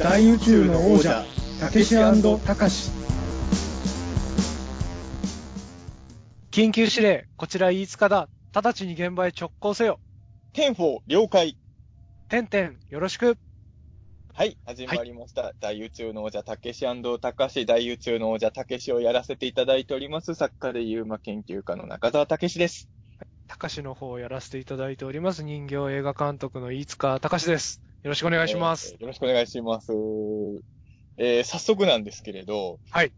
大宇宙の王者たけしたかし緊急指令、こちら飯塚だ。直ちに現場へ直行せよ。 Ten-four 了解。てんてん、よろしく。はい、始まりました。大宇宙の王者、たけしたかし、大宇宙の王者、たけしをやらせていただいております、作家でユーマ研究家の中澤たけしです。たかしの方をやらせていただいております、人形映画監督の飯塚たかしです。よろしくお願いします。えーよろしくお願いします。えー、早速なんですけれど、はい。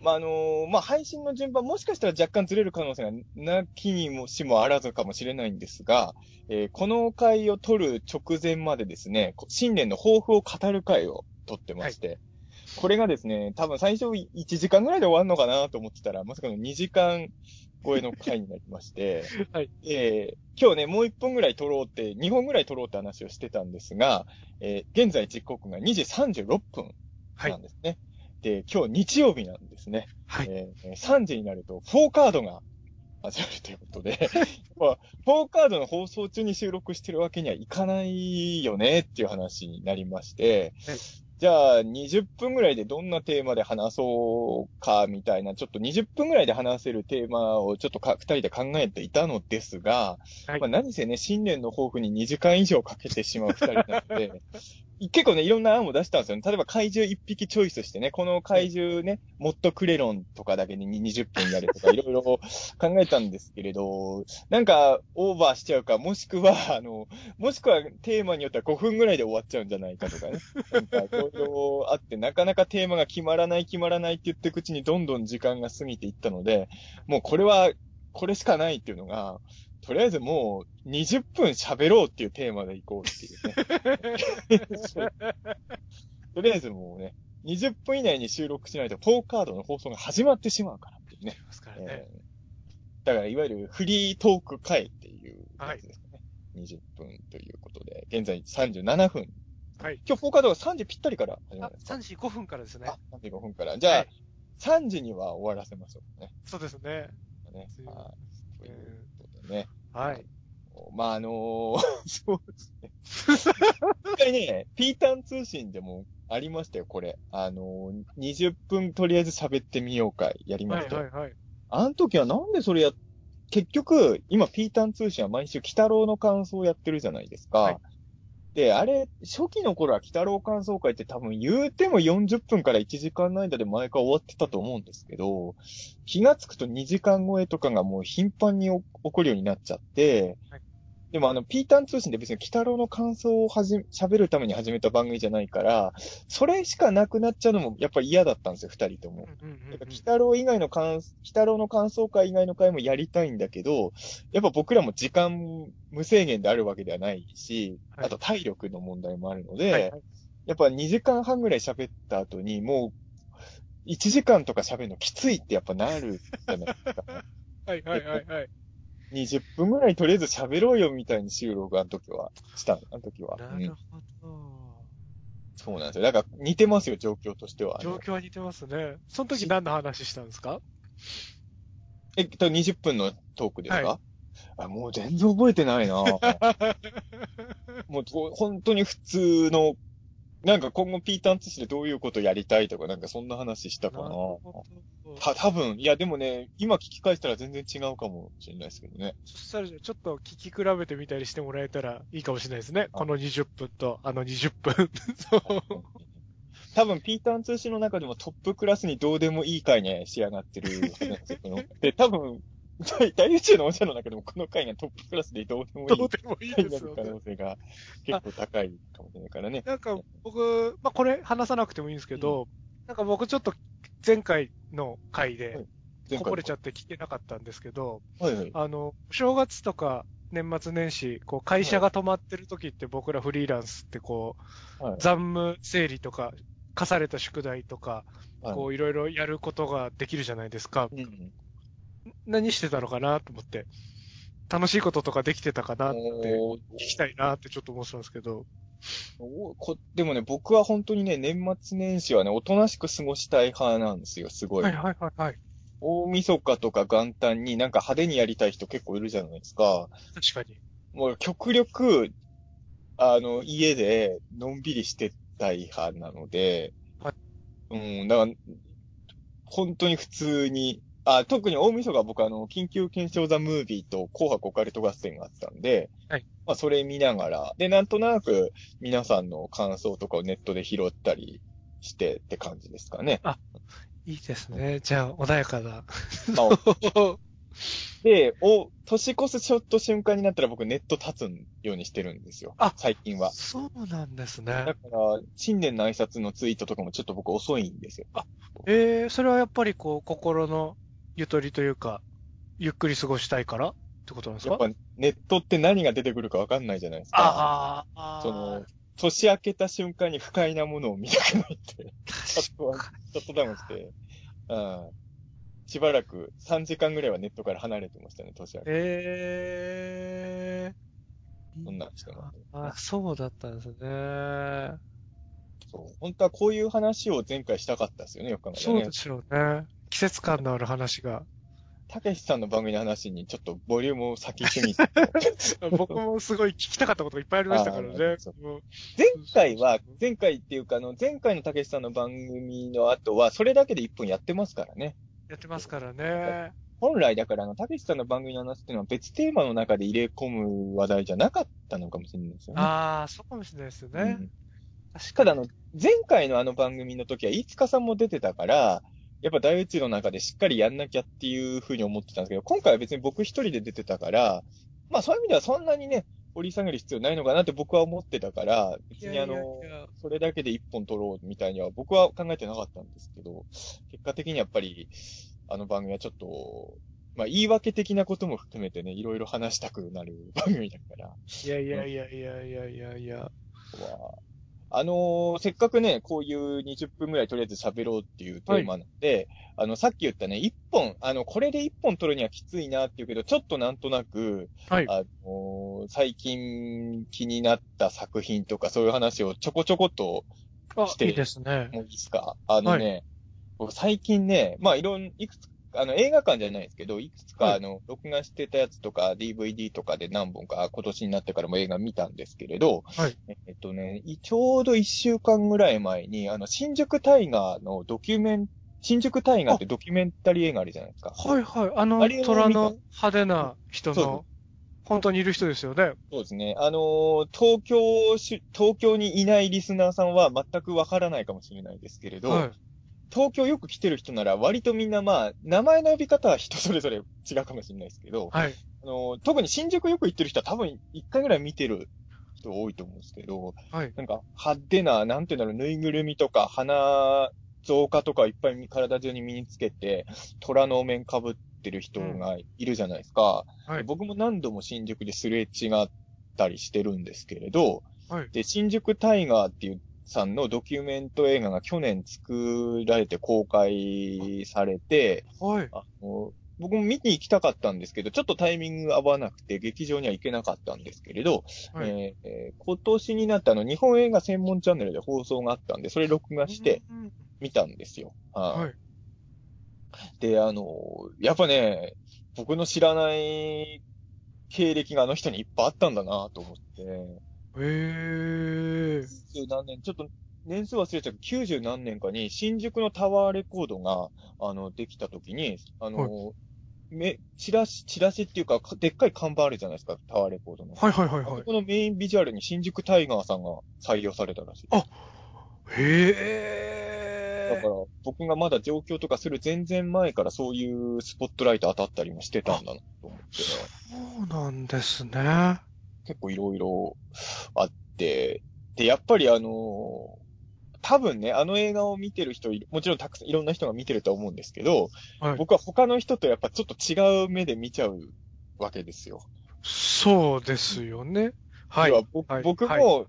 まあ、あのーまあ、配信の順番もしかしたら若干ずれる可能性がなきにもしもあらずかもしれないんですが、えーこの回を撮る直前までですね、こ新年の抱負を語る回を撮ってまして、これがですね、多分最初1時間ぐらいで終わるのかなと思ってたら、まさかの2時間超えの回になりまして、はい。えー今日ね、もう1本ぐらい撮ろうって、2本ぐらい撮ろうって話をしてたんですが、えー現在時刻が2時36分はいなんですね。で、今日日曜日なんですね。はい。えー3時になると、4カードが始まるということで、まあ、4カードの放送中に収録してるわけにはいかないよねっていう話になりましてはい、じゃあ20分ぐらいでどんなテーマで話そうかみたいな、ちょっと20分ぐらいで話せるテーマをちょっとか二人で考えていたのですが、はい。まあ、何せね、新年の抱負に2時間以上かけてしまう二人なので、結構ね、いろんな案を出したんですよね。例えば怪獣1匹チョイスしてね、この怪獣ね、モットクレロンとかだけで20分やるとか、いろいろ考えたんですけれど、なんかオーバーしちゃうか、もしくは、あの、もしくはテーマによっては5分ぐらいで終わっちゃうんじゃないかとかね。なんかいろいろあって、なかなかテーマが決まらない決まらないって言っていくうちにどんどん時間が過ぎていったので、もうこれは、これしかないっていうのが、とりあえずもう20分喋ろうっていうテーマでいこうっていうね。とりあえずもうね、20分以内に収録しないと、ポーカードの放送が始まってしまうからっていうね。ますからね。えーだから、いわゆるフリートーク会っていうやつですね。20分ということで、現在37分。はい。今日ポーカードが3時ぴったりから始まあるんですか？3時5分からですねあ。、35分から。じゃあ、はい3時には終わらせましょうね。そうですね。ねはい。ということでね。はい。まあ、あのー そうですね。一回ね、ピータン通信でもありましたよ、これ。あのー20分とりあえず喋ってみようか、やりまはいしたよ。はいはい。あの時はなんでそれや、結局、今、ピータン通信は毎週、北郎の感想をやってるじゃないですか。はいで、あれ、初期の頃は北郎感想会って多分言うても40分から1時間の間で毎回終わってたと思うんですけど、気がつくと2時間超えとかがもう頻繁に起こるようになっちゃって、はい。でもあの、ピータン通信って別に北郎の感想をはじ、喋るために始めた番組じゃないから、それしかなくなっちゃうのもやっぱり嫌だったんですよ、二人とも。うんうんうんやっぱ、北郎以外の感、北郎の感想会以外の会もやりたいんだけど、やっぱ僕らも時間無制限であるわけではないし、はいあと体力の問題もあるので、はいはいやっぱ2時間半ぐらい喋った後に、もう、1時間とか喋るのきついってやっぱなるじゃないですか。はいはいはいはい。20分ぐらいとりあえず喋ろうよみたいに収録あの時は、した、あの時は。うんなるほど。そうなんですよ。だから似てますよ、状況としては。状況は似てますね。その時何の話したんですか？えっと、20分のトークですか、はあもう全然覚えてないな もう本当に普通の、なんか今後ピータン通信でどういうことやりたいとか、なんかそんな話したかなな。た、多分いやでもね、今聞き返したら全然違うかもしれないですけどね。そしたら、ちょっと聞き比べてみたりしてもらえたらいいかもしれないですね。この20分と、あの20分。そう。多分、ピータン通信の中でもトップクラスにどうでもいい回に仕上がってる で、多分、大 大宇宙のお者の中でもこの回がトップクラスでどうでもいいどうでもいいですよね。る可能性が結構高いかもしれないからね。なんか僕、まあ、これ話さなくてもいいんですけど、なんか僕ちょっと前回の回で前こぼれちゃっって聞けなかったんですけど、はいはい。あの、正月とか年末年始、こう会社が止まってる時って僕らフリーランスってこう、はい残務整理とか、課された宿題とか、はいこういろいろやることができるじゃないですか。うん何してたのかなと思って。楽しいこととかできてたかなって聞きたいなってちょっと思ってたんですけど。おこでもね、僕は本当にね、年末年始はね、おとなしく過ごしたい派なんですよ、すごい。はいはいはいはい。大晦日とか元旦になんか派手にやりたい人結構いるじゃないですか。確かに。もう極力、あの、家でのんびりして対派なので、はうん、だから、本当に普通に、あ、特に大晦日は僕あの、緊急検証ザムービーと紅白オカルト合戦があったんで、はい。まあそれ見ながら、で、なんとなく皆さんの感想とかをネットで拾ったりしてって感じですかね。いいですね。じゃあ、穏やかな。まあ、で、お、年越すちょっと瞬間になったら僕ネット立つようにしてるんですよ。あ最近は。そうなんですだねか。ら、新年の挨拶のツイートとかもちょっと僕遅いんですよ。えー、それはやっぱりこう、心のゆとりというか、ゆっくり過ごしたいから？ってことなんですか？やっぱネットって何が出てくるかわかんないじゃないですか。あーあー、その、年明けた瞬間に不快なものを見たくないって、ちょっと、ダウンして、うん。しばらく3時間ぐらいはネットから離れてましたね、年明け。えー。そんなんしてます。あ、そうだったんですね。そう。本当はこういう話を前回したかったですよね、よく考えたらねそうで。しょうね。季節感のある話が。たけしさんの番組の話にちょっとボリュームを先すぎて。僕もすごい聞きたかったことがいっぱいありましたからあね前回は、前回っていうか、あの、前回のたけしさんの番組の後は、それだけで1本やってますからね。やってますからね。本来だから、あの、たけしさんの番組の話っていうのは別テーマの中で入れ込む話題じゃなかったのかもしれないですよね。ああ、そうかもしれないですよね。うん確かただ、あに。の、前回のあの番組の時は、飯塚さんも出てたから、やっぱ大宇宙の中でしっかりやんなきゃっていうふうに思ってたんですけど、今回は別に僕一人で出てたから、まあそういう意味ではそんなにね、掘り下げる必要ないのかなって僕は思ってたから、別にあの、いやいやいやそれだけで一本取ろうみたいには僕は考えてなかったんですけど、結果的にやっぱり、あの番組はちょっと、まあ言い訳的なことも含めてね、いろいろ話したくなる番組だから、いやいやいやいやいやいやいや。はあのーせっかくね、こういう20分ぐらいとりあえず喋ろうっていうテーマなんで、あの、さっき言ったね、1本、あの、これで1本取るにはきついなっていうけど、ちょっとなんとなく、はい。あのー最近気になった作品とかそういう話をちょこちょこっとあし、ていいですね。もういいですか？あのね、僕最近ね、まあいろん、いくつあの、映画館じゃないですけど、いくつか、はいあの、録画してたやつとか、DVD とかで何本か今年になってからも映画見たんですけれど、はいえっとね、いちょうど一週間ぐらい前に、あの、新宿タイガーのドキュメン、新宿タイガーってドキュメンタリー映画あるじゃないですか。はいはい。あのあ虎の派手な人の、本当にいる人ですよね。そうですね。あのー東京し、東京にいないリスナーさんは全くわからないかもしれないですけれど、はい。東京よく来てる人なら割とみんなまあ、名前の呼び方は人それぞれ違うかもしれないですけど、はい。あの、特に新宿よく行ってる人は多分一回ぐらい見てる人多いと思うんですけど、はい。なんか派手な、なんていうんだろう、ぬいぐるみとか鼻、造花とかいっぱい体中に身につけて、虎のお面被ってる人がいるじゃないですか。はい。僕も何度も新宿ですれ違ったりしてるんですけれど、はい。で、新宿タイガーっていうさんのドキュメント映画が去年作られて公開されて、はい。あの僕も見に行きたかったんですけど、ちょっとタイミング合わなくて劇場には行けなかったんですけれど、はい。えーえー今年になってあの日本映画専門チャンネルで放送があったんで、それ録画してうん、見たんですよ。はいはい。で、あの、やっぱね、僕の知らない経歴があの人にいっぱいあったんだなと思って、へえ。90何年、ちょっと年数忘れちゃうけど、90何年かに新宿のタワーレコードが、あの、できた時に、あの、め、チラシ、チラシっていうか、かでっかい看板あるじゃないですか、タワーレコードの。はいはいはいあはい。そこのメインビジュアルに新宿タイガーさんが採用されたらしい。あへえ。だから、僕がまだ上京とかする全然前からそういうスポットライト当たったりもしてたんだなと思って、そうなんですね。結構いろいろあって、で、やっぱりあの多分ね、あの映画を見てる人もちろんたくさんいろんな人が見てると思うんですけど、はい。僕は他の人とやっぱちょっと違う目で見ちゃうわけですよ。そうですよね。はい。僕はい僕も、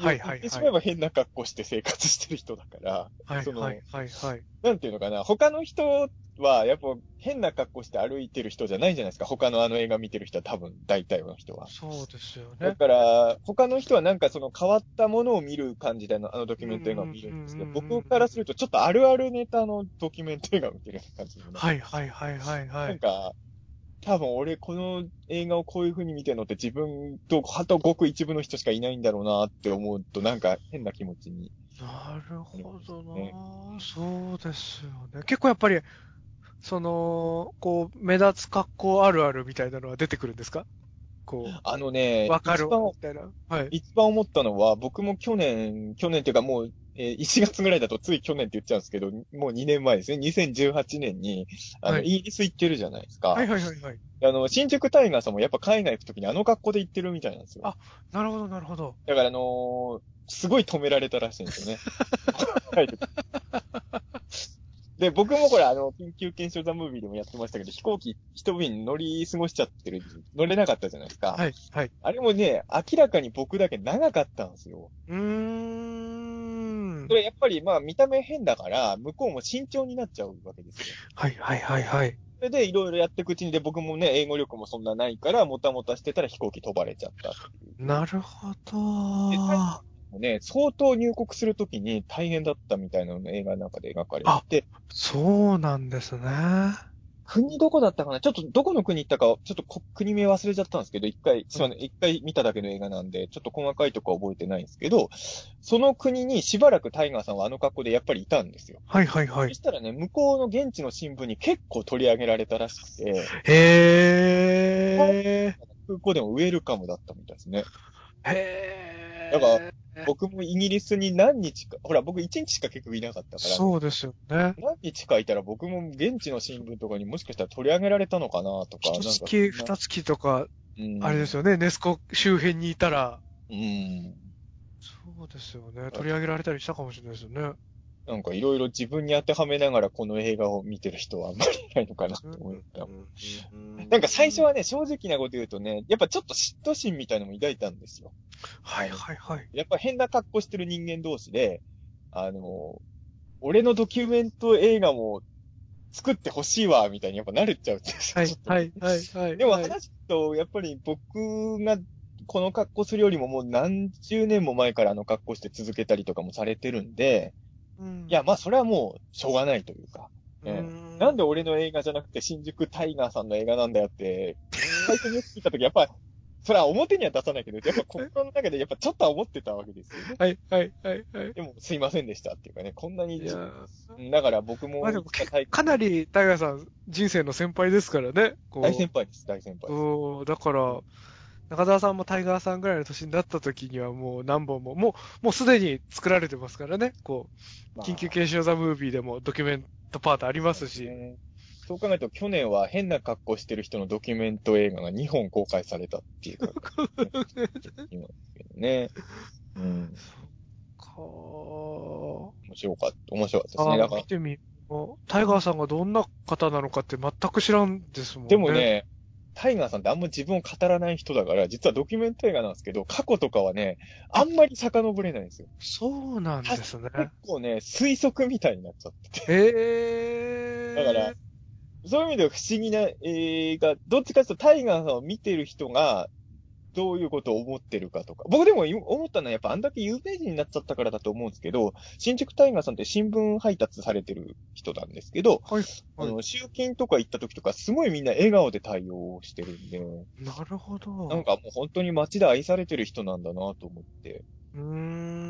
はい言はいはいってしまえば変な格好して生活してる人だから、はいそのはいはいはい。なんていうのかな、他の人はやっぱ変な格好して歩いてる人じゃないじゃないですか。他のあの映画見てる人は多分、大体の人は。そうですよだね。から、他の人はなんかその変わったものを見る感じであのあのドキュメント映画を見るんですけど、僕からするとちょっとあるあるネタのドキュメント映画を見てるような感じでね。はいはいはいはいはい。なんか、多分俺この映画をこういう風に見てるのって自分と、あとごく一部の人しかいないんだろうなって思うとなんか変な気持ちになるほどな、ねそうですよね。結構やっぱり、その、こう、目立つ格好あるあるみたいなのは出てくるんですか？こあのねう、、わかるみたいな。はい。一番思ったのは、僕も去年、去年っていうかもう、えー 1月ぐらいだとつい去年って言っちゃうんですけど、もう2年前ですね。2018年に、あの、はいイギリス行ってるじゃないですか。はいはいはいはい。あの、新宿タイガーさんもやっぱ海外行くときにあの格好で行ってるみたいなんですよ。あなるほどなるほど。だからあのーすごい止められたらしいんですよね。は いで、僕もこれあの、緊急検証ザムービーでもやってましたけど、飛行機一便乗り過ごしちゃってる、乗れなかったじゃないですか。はいはい。あれもね、明らかに僕だけ長かったんですよ。うーんそ。れやっぱりまあ見た目変だから、向こうも慎重になっちゃうわけですよ。はいはいはいはい。それでいろいろやっていくうちにで僕もね、英語力もそんなないから、もたもたしてたら飛行機飛ばれちゃったっ。なるほでど。ね、相当入国するときに大変だったみたいなのが映画の中で描かれてて、そうなんですね。国どこだったかな？ちょっとどこの国行ったか、ちょっとこ国名忘れちゃったんですけど、一回、すいません、一回見ただけの映画なんで、ちょっと細かいとこは覚えてないんですけど、その国にしばらくタイガーさんはあの格好でやっぱりいたんですよ。はいはいはい。そしたらね、向こうの現地の新聞に結構取り上げられたらしくて、へー。空港でもウェルカムだったみたいですね。へー。だから僕もイギリスに何日か、ほら僕1日しか結局いなかったから、そうですよね。何日かいたら僕も現地の新聞とかにもしかしたら取り上げられたのかなとか。一月、二月とか、うんあれですよね、ネスコ周辺にいたら、うん。そうですよね、取り上げられたりしたかもしれないですよね。なんかいろいろ自分に当てはめながらこの映画を見てる人はあんまりいないのかなと思った。なんか最初はね、正直なこと言うとね、やっぱちょっと嫉妬心みたいなのも抱いたんですよ。はいはいはい。やっぱ変な格好してる人間同士で、あの、俺のドキュメント映画も作ってほしいわ、みたいにやっぱなれちゃうんですよ。はいはいはいはい。でもはい話すと、やっぱり僕がこの格好するよりももう何十年も前からあの格好して続けたりとかもされてるんで、うんいや、まあそれはもうしょうがないというか、うえんなんで俺の映画じゃなくて新宿タイガーさんの映画なんだよって、最初に聞いたときやっぱ、それは表には出さないけど、やっぱ心の中でやっぱちょっとは思ってたわけですよね。はいはいはいはい。でもすいませんでしたっていうかね、こんなにだから僕ももかかなりタイガーさん人生の先輩ですからね。大先輩です、大先輩です。だから、中澤さんもタイガーさんぐらいの年になった時にはもう何本も、もう、もうすでに作られてますからね。こう、まあ緊急検証ザムービーでもドキュメントパートありますし。ねそう考えると、去年は変な格好してる人のドキュメント映画が2本公開されたっていう感じ今ですけどね。うん。か面白かった、面白かったですね。あだから見、てみタイガーさんがどんな方なのかって全く知らんですもんね。でも、ね、タイガーさんってあんま自分を語らない人だから、実はドキュメント映画なんですけど、過去とかはね、あんまり遡れないんですよ。そうなんですね。結構ね、推測みたいになっちゃってて。へえ。だから、そういう意味では不思議な映画、どっちかというとタイガーさんを見てる人が、どういうことを思ってるかとか。僕でも思ったのはやっぱあんだけ有名人になっちゃったからだと思うんですけど、新宿タイガーさんって新聞配達されてる人なんですけど、はい。あの、集金とか行った時とかすごいみんな笑顔で対応してるんで、なるほど。なんかもう本当に街で愛されてる人なんだなと思って。うーん。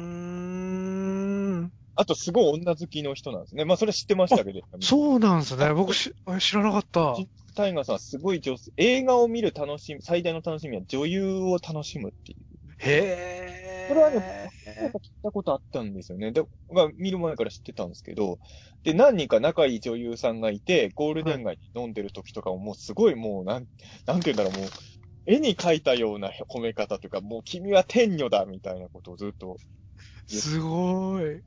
あとすごい女好きの人なんですね。まあそれは知ってましたけど。そうなんですね。僕しあ知らなかった。タイガーさんはすごい上手。映画を見る楽しみ、最大の楽しみは女優を楽しむっていう。へえ。これはね、聞いたことあったんですよね。で、僕は見る前から知ってたんですけど、で、何人か仲いい女優さんがいて、ゴールデン街に飲んでる時とかももうすごいもう、なん、なんて言うんだろう、もう、絵に描いたような褒め方というか、もう君は天女だみたいなことをずっと、すごい。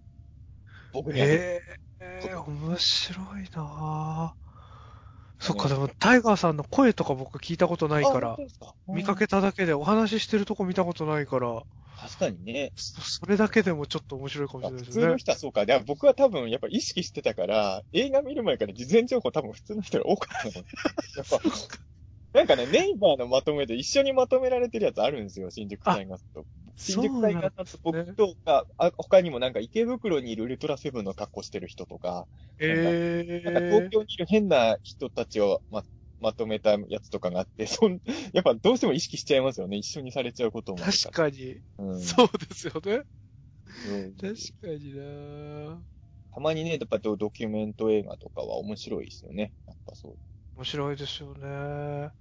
僕ね、へえ、面白いなぁ。そっか、でも、タイガーさんの声とか僕聞いたことないから見かけただけでお話ししてるとこ見たことないから、確かにね。そそれだけでもちょっと面白いかもしれないですね普通の。人はそうか。で僕は多分やっぱ意識してたから、映画見る前から事前情報多分普通の人が多かったの。やっぱ、なんかね、ネイバーのまとめで一緒にまとめられてるやつあるんですよ、新宿タイガースと。新宿タイガースと僕とか、あ他にもなんか池袋にいるウルトラセブンの格好してる人とか、えなんか東え京にいる変な人たちをま、まとめたやつとかがあって、そん、やっぱどうしても意識しちゃいますよね。一緒にされちゃうことも確かに、うんそうですよね。うん確かになたまにね、やっぱドドキュメント映画とかは面白いですよね。やっぱそう。面白いですよね。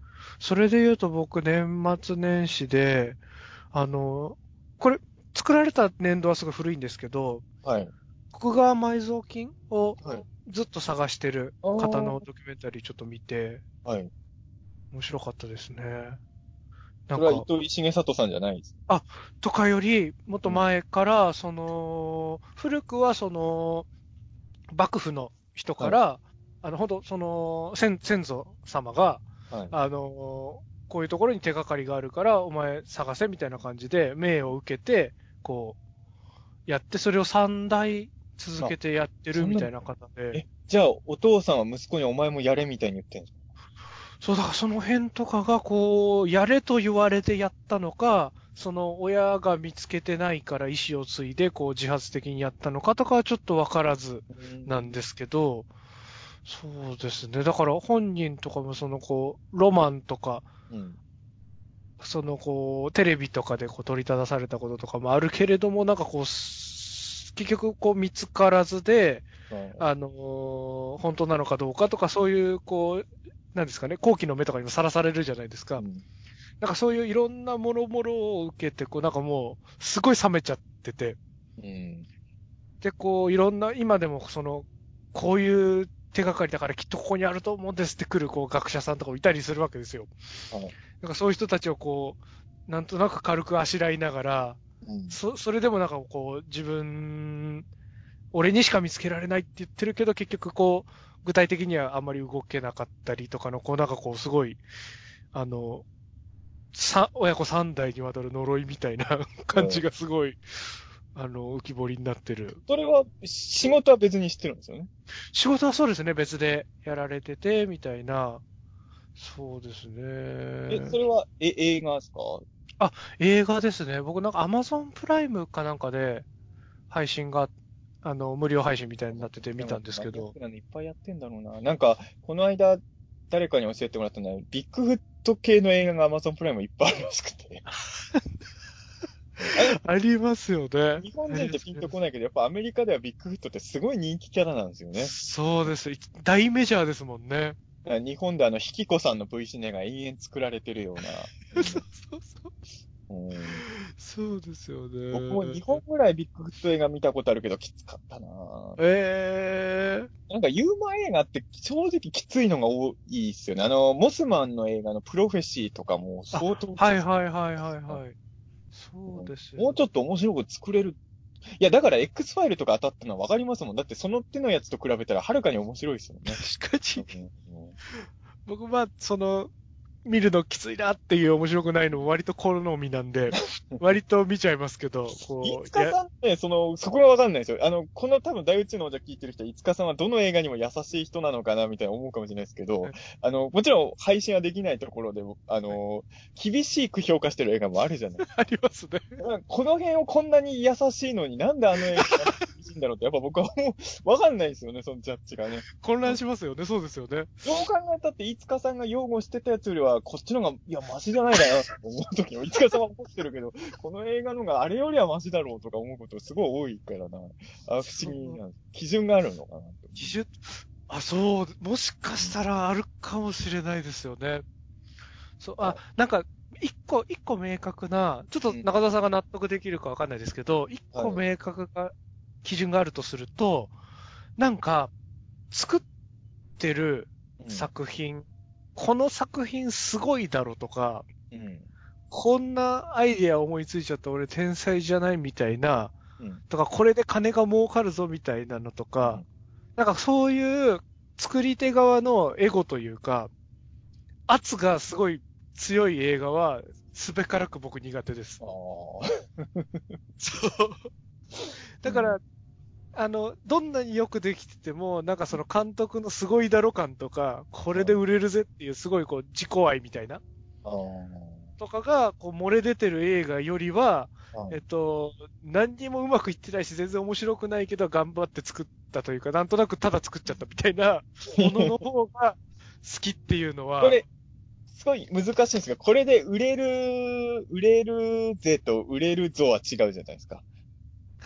それで言うと僕、年末年始で、あの、これ、作られた年度はすごい古いんですけど、はい。国川埋蔵金をはい。ずっと探してる方のドキュメンタリーちょっと見て、はい。面白かったですね。なんそれはか、糸井重里さんじゃないです。とかより、もっと前から、その、古くはその、幕府の人から、あの、本当その、先先祖様が、はい。あの、こういうところに手がかりがあるから、お前探せみたいな感じで、命を受けて、こう、やって、それを3代続けてやってるみたいな方で。え、、じゃあ、お父さんは息子にお前もやれみたいに言ってんですかそう、だからその辺とかが、こう、やれと言われてやったのか、その親が見つけてないから意思を継いで、こう、自発的にやったのかとかはちょっとわからずなんですけど、そうですね。だから本人とかもその、こう、ロマンとか、うん。その、こう、テレビとかでこう取り立たされたこととかもあるけれども、なんかこう、す結局こう見つからずで、はいあのー本当なのかどうかとか、そういう、こう、なんですかね、後期の目とかにもさらされるじゃないですか。うんなんかそういういろんなもろもろを受けて、こう、なんかもう、すごい冷めちゃってて、うん。で、こう、いろんな、今でもその、こういう手がかりだからきっとここにあると思うんですって来る、こう、学者さんとかもいたりするわけですよ。はい。なんかそういう人たちをこう、なんとなく軽くあしらいながら、うん。そ、それでもなんかこう、自分、俺にしか見つけられないって言ってるけど、結局こう、具体的にはあんまり動けなかったりとかの、こうなんかこう、すごい、あの、さ、親子三代にわたる呪いみたいな感じがすごい、あの、浮き彫りになってる。それは、仕事は別にしてるんですよね？仕事はそうですね、別でやられてて、みたいな。そうですね。え、それは、え、映画ですか？映画ですね。僕なんか Amazon プライムかなんかで配信が、あの、無料配信みたいになってて見たんですけど。いっぱいやってんだろうな。なんか、この間、誰かに教えてもらったのは、ビッグフット系の映画が Amazon プライムいっぱいあるらしくて。ありますよね。日本人ってピンとこないけど、やっぱアメリカではビッグフットってすごい人気キャラなんですよね。そうです。大メジャーですもんね。日本であの、ヒキコさんの V シネが延々作られてるような。そうそうそう。うんそうですよね。僕も2本ぐらいビッグフット映画見たことあるけど、きつかったなええなんかユーモア映画って正直きついのが多いっすよね。あの、モスマンの映画のプロフェシーとかも相当。はいはいはいはいはい。そうですよ、もうちょっと面白く作れる。いや、だから X ファイルとか当たったのはわかりますもん。だってその手のやつと比べたらはるかに面白いですよね。確かに。うん僕は、その、見るのきついなっていう面白くないのも割と好みなんで、割と見ちゃいますけど、こいうつかさんって、その、そこがわかんないですよ。あの、この多分大宇宙の王者聞いてる人は、いつかさんはどの映画にも優しい人なのかな、みたいな思うかもしれないですけどはい、あの、もちろん配信はできないところでも、あの、厳しく評価してる映画もあるじゃない。ありますね。この辺をこんなに優しいのになんであの映画んだろうって、やっぱ僕はもう、わかんないですよね、そのジャッジがね。混乱しますよね。そうですよね。どう考えたって、いつかさんが擁護してたやつよりは、こっちの方が、いや、マシじゃないだよ、と思う時も、いつかさんは怒ってるけど、この映画のがあれよりはマシだろうとか思うことすごい多いからな。あ、不思議な。基準があるのかなと。基準、あ、そう、もしかしたらあるかもしれないですよね。そう、あ、なんか、一個、一個明確な、ちょっと中田さんが納得できるかわかんないですけど、一個明確な基準があるとすると、なんか、作ってるうん作品、この作品すごいだろとか、うん。こんなアイデア思いついちゃった俺天才じゃないみたいな、うん。とか、これで金が儲かるぞみたいなのとか、なんかそういう作り手側のエゴというか、圧がすごい強い映画は、すべからく僕苦手です。そう。だから、あの、どんなによくできてても、なんかその監督のすごいだろ感とか、これで売れるぜっていうすごいこう自己愛みたいな、あとかが、こう漏れ出てる映画よりは、あ。えっと、何にもうまくいってないし、全然面白くないけど、頑張って作ったというか、なんとなくただ作っちゃったみたいなものの方が好きっていうのは、これ、すごい難しいんですが、これで売れる、売れるぜと売れるぞは違うじゃないですか。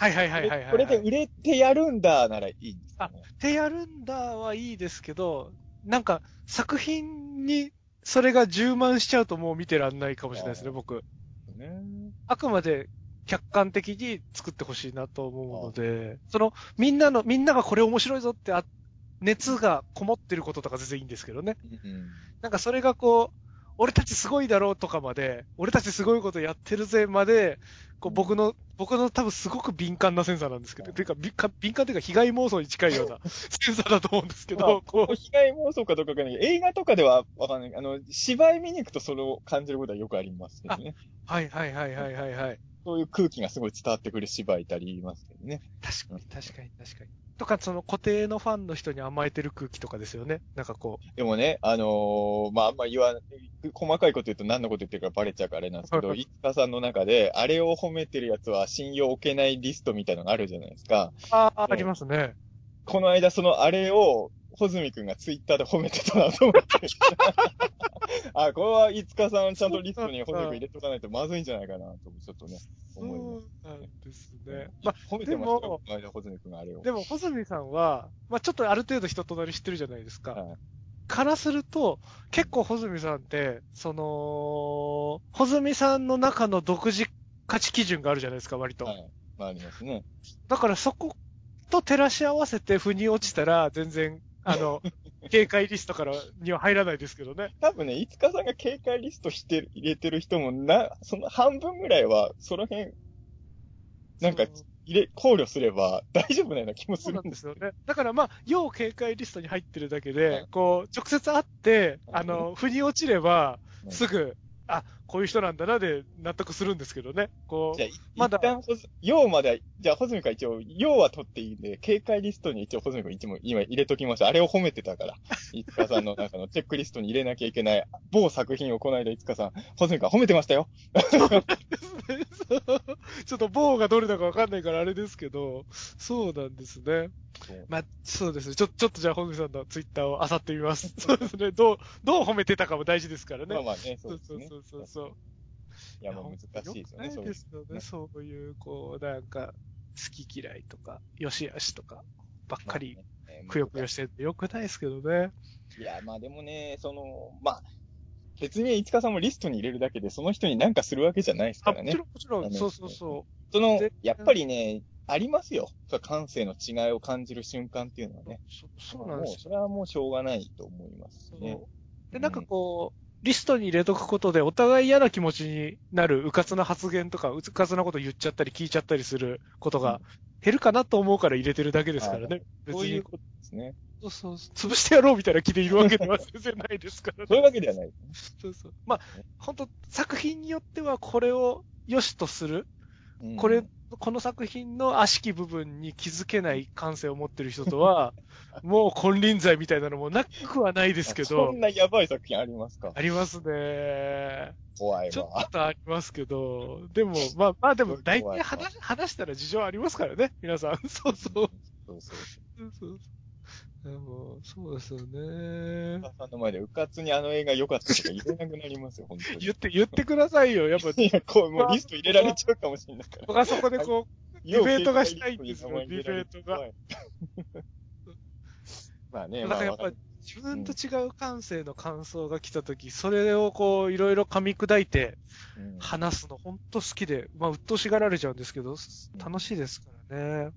はいはいはいはい。これで売れてやるんだならいいんですかね。てやるんだはいいですけど、なんか作品にそれが充満しちゃうともう見てらんないかもしれないですね、僕。ねあくまで客観的に作ってほしいなと思うので、その、みんなの、みんながこれ面白いぞってあ、熱がこもってることとか全然いいんですけどね。うんなんかそれがこう、俺たちすごいだろうとかまで、俺たちすごいことやってるぜまで、こううん僕の、僕の多分すごく敏感なセンサーなんですけど、ていうか敏感、敏感というか被害妄想に近いような センサーだと思うんですけど、まあこう、被害妄想かどうかわかんないけど、映画とかではわかんない。あの、芝居見に行くとそれを感じることはよくありますけどね。はいはいはいはいはいはい。そういう空気がすごい伝わってくる芝居いたり言いますけどね。確かに確かに確かに。とか、その固定のファンの人に甘えてる空気とかですよね。なんかこう、でもね、あのーまあ、あんま言わ、細かいこと言うと何のこと言ってるかバレちゃうからあれなんですけど、はいいつかさんの中で、あれを褒めてるやつは信用置けないリストみたいなのがあるじゃないですか。ああ、ありますね。この間そのあれを、ホズミ君がツイッターで褒めてたなと思って。あ、これはいつかさんちゃんとリストにホズミ君入れとかないとまずいんじゃないかなと、ちょっとね、そう思います。なんですね。ま褒めてましたよ、このあれをあ、。でも、ホズミさんは、まあちょっとある程度人となり知ってるじゃないですか。はいからすると、結構ホズミさんって、その、ホズミさんの中の独自価値基準があるじゃないですか、割と。はい。まあありますね。だからそこと照らし合わせて腑に落ちたら、全然、あの、警戒リストからには入らないですけどね。多分ね、いつかさんが警戒リストしてる、入れてる人もな、その半分ぐらいは、その辺、なんか入れ、考慮すれば大丈夫なような気もするんで。すすよね。だからまあ、要警戒リストに入ってるだけで、はいこう、直接会って、はいあの、腑に落ちれば、うんすぐ、あ、こういう人なんだなで納得するんですけどね。こじゃあ、まだ一旦要まで、じゃあ、ホズミ君一応、要は取っていいんで、警戒リストに一応、ホズミ君一応、今入れときました。あれを褒めてたから。いつかさんの中のチェックリストに入れなきゃいけない、某作品をこの間、いつかさん、ホズミ君褒めてましたよ。そうちょっと棒がどれだかわかんないからあれですけど、そうなんですね。まあ、そうですね。ちょ、ちょっとじゃあ、本口さんのツイッターを漁ってみます。そうですね。どう、どう褒めてたかも大事ですからね。まあまあね、そうですね。そうそうそうそう。いや、もう難しいですよね、そうですよね。そういう、こう、なんか、好き嫌いとか、よしあしとか、ばっかり、くよくよしててよくないですけどね。いや、まあでもね、その、まあ、別に、いつかさんもリストに入れるだけで、その人に何かするわけじゃないですあ、からねもちろ。ん、もちろん、あのそうそうそその絶、やっぱりね、ありますよ。そう感性の違いを感じる瞬間っていうのはう。ね。そそうなんですよもう、それはもうしょうがないと思いますそうね。で、なんかこう、リストに入れとくことで、お互い嫌な気持ちになる、うかつな発言とか、うかつなこと言っちゃったり聞いちゃったりすることが減るかなと思うから入れてるだけですからはね。別にそういう、ことですね。そうそう、潰してやろうみたいな気でいるわけでは全然ないですからね。そういうわけではないね。そうそう。まあ、本当作品によってはこれを良しとする、うんこれ、この作品の悪しき部分に気づけない感性を持ってる人とは、もう金輪際みたいなのもなくはないですけそどん、なやばい作品ありますか？ありますね。怖いちょっわ。とありますけど、でも、まあ、まあでも、大体話話したら事情ありますからね、皆さん。そうそう。そうそう。そうそう。でもそうですよね。さんの前で、うかつにあの映画良かったとか言えなくなりますよ、本当に。言って、言ってくださいよ。やっぱ、いや、こう、もうリスト入れられちゃうかもしれないから。僕はそこでこう、ディベートがしたいんですよディベートがはい まあね、まあ、かやっぱり自分と違う感性の感想が来たとき、それをこう、いろいろ噛み砕いてうん話すの本当好きで、まあ、鬱陶しがられちゃうんですけど、楽しいですからね。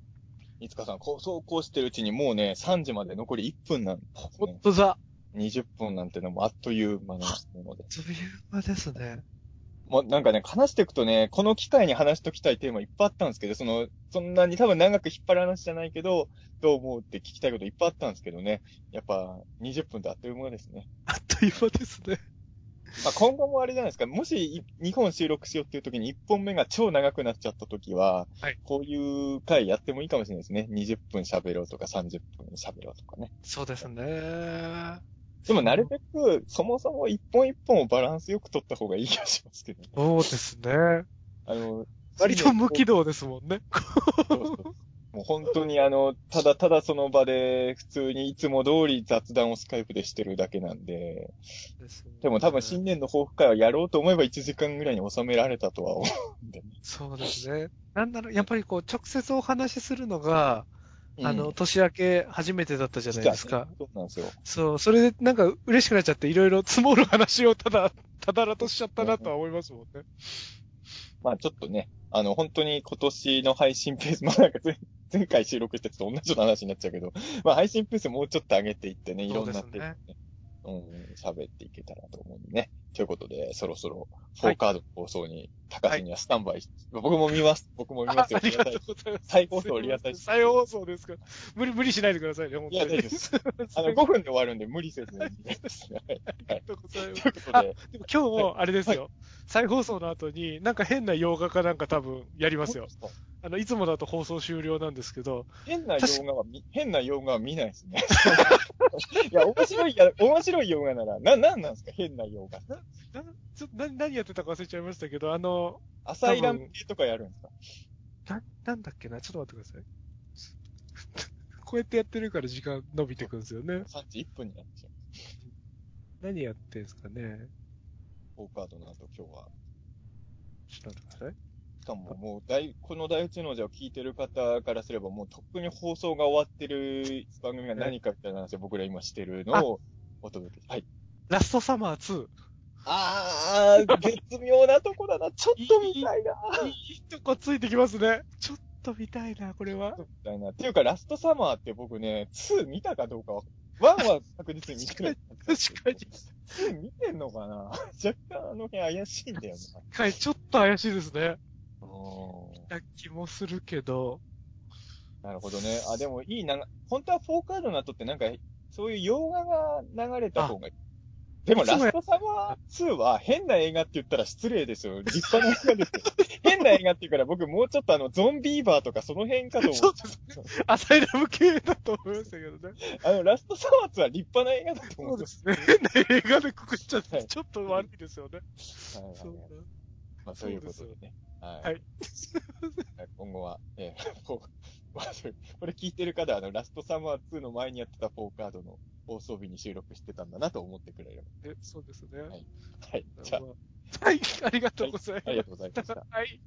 いつかさん、こう、そうこうしてるうちにもうね、3時まで残り1分なんですほねん。とだ。20分なんてのもあっという間なもので。そういう間ですね。もうなんかね、話していくとね、この機会に話しときたいテーマいっぱいあったんですけど、その、そんなに多分長く引っ張る話じゃないけど、どう思うって聞きたいこといっぱいあったんですけどね。やっぱ、20分であっという間ですね。あっという間ですね。まあ、今後もあれじゃないですか、もし2本収録しようっていう時に1本目が超長くなっちゃった時は、はいこういう回やってもいいかもしれないですね。20分喋ろうとか30分喋ろうとかね。そうですね。でもなるべく、そもそも一本一本をバランスよく取った方がいい気がしますけどね。そうですね。あの、割と無軌道ですもんね。そうそうもう本当にあの、ただただその場で普通にいつも通り雑談をスカイプでしてるだけなんで、でも多分新年の抱負会はやろうと思えば1時間ぐらいに収められたとは思うんでね。そうですね。なんだろう、やっぱりこう、直接お話しするのが、あの、うん、年明け初めてだったじゃないですか。そうなんですよ。そう、それでなんか嬉しくなっちゃって、いろいろ積もる話をただ、ただらとしちゃったなとは思いますもんね。まあちょっとね、あの、本当に今年の配信ペース、まあなんか前回収録したやつと同じような話になっちゃうけど、まあ配信ペースもうちょっと上げていってね、いろんなってね、うん、喋っていけたらと思うんでね。ということで、そろそろ、フォーカードの放送に、高橋にはスタンバイし、僕も見ます。僕も見あますよ。ありがとうございます。再放送リアタイ再放送ですか？無理、無理しないでくださいね、本当に。いや大丈夫です あの、5分で終わるんで無理せずに。はいありがとうございます。あ、でで、も今日も、あれですよ。再放送の後に、なんか変な洋画かなんか多分やりますよ。あの、いつもだと放送終了なんですけど、変な洋画は見、変な洋画は見ないですね。いや、面白い、いや、面白い洋画なら、な、なんなんですか？変な洋画。な、ちょっと何、何やってたか忘れちゃいましたけど、あの、アサイラム系とかやるんですか？な、なんだっけな、ちょっと待ってください。こうやってやってるから時間伸びてくんですよね。?3 時1分になっちゃう。何やってんすかね？フォーカードの後今日は。ちょっと待ってください。しかももう大、この大宇宙の字を聞いてる方からすれば、もうとっくに放送が終わってる番組が何かみたいな話を僕ら今してるのをお届け。はい。ラストサマー2。あー、絶妙なとこだな。ちょっと見たいな。いいとこついてきますね。ちょっと見たいな、これは。みたいな。っていうか、ラストサマーって僕ね、2見たかどうかは、1は確実に見てる。確かに。2見てんのかな若干あの辺怪しいんだよはい、ちょっと怪しいですね。な。気もするけど。なるほどね。あ、でもいいな、本当はフォーカードの後ってなんか、そういう洋画が流れた方がいい。でも、ラストサマー2は変な映画って言ったら失礼ですよ。立派な映画ですよ。変な映画って言うから僕もうちょっとあの、ゾンビーバーとかその辺かと思そうですアサイラム系だと思いましたけどね。あの、ラストサマー2は立派な映画だと思そううんで。ですすね。変な映画でくくっちゃって、はいちょっと悪いですよね。はいはいそうはいまあ、そういうことでね。はい。はい 今後は、えー、これ聞いてる方は、あの、ラストサマー2の前にやってたフォーカードの放送日に収録してたんだなと思ってくれれば。えそうですね。はいはい。じゃあ、はい、ありがとうございます。ありがとうございました。はい。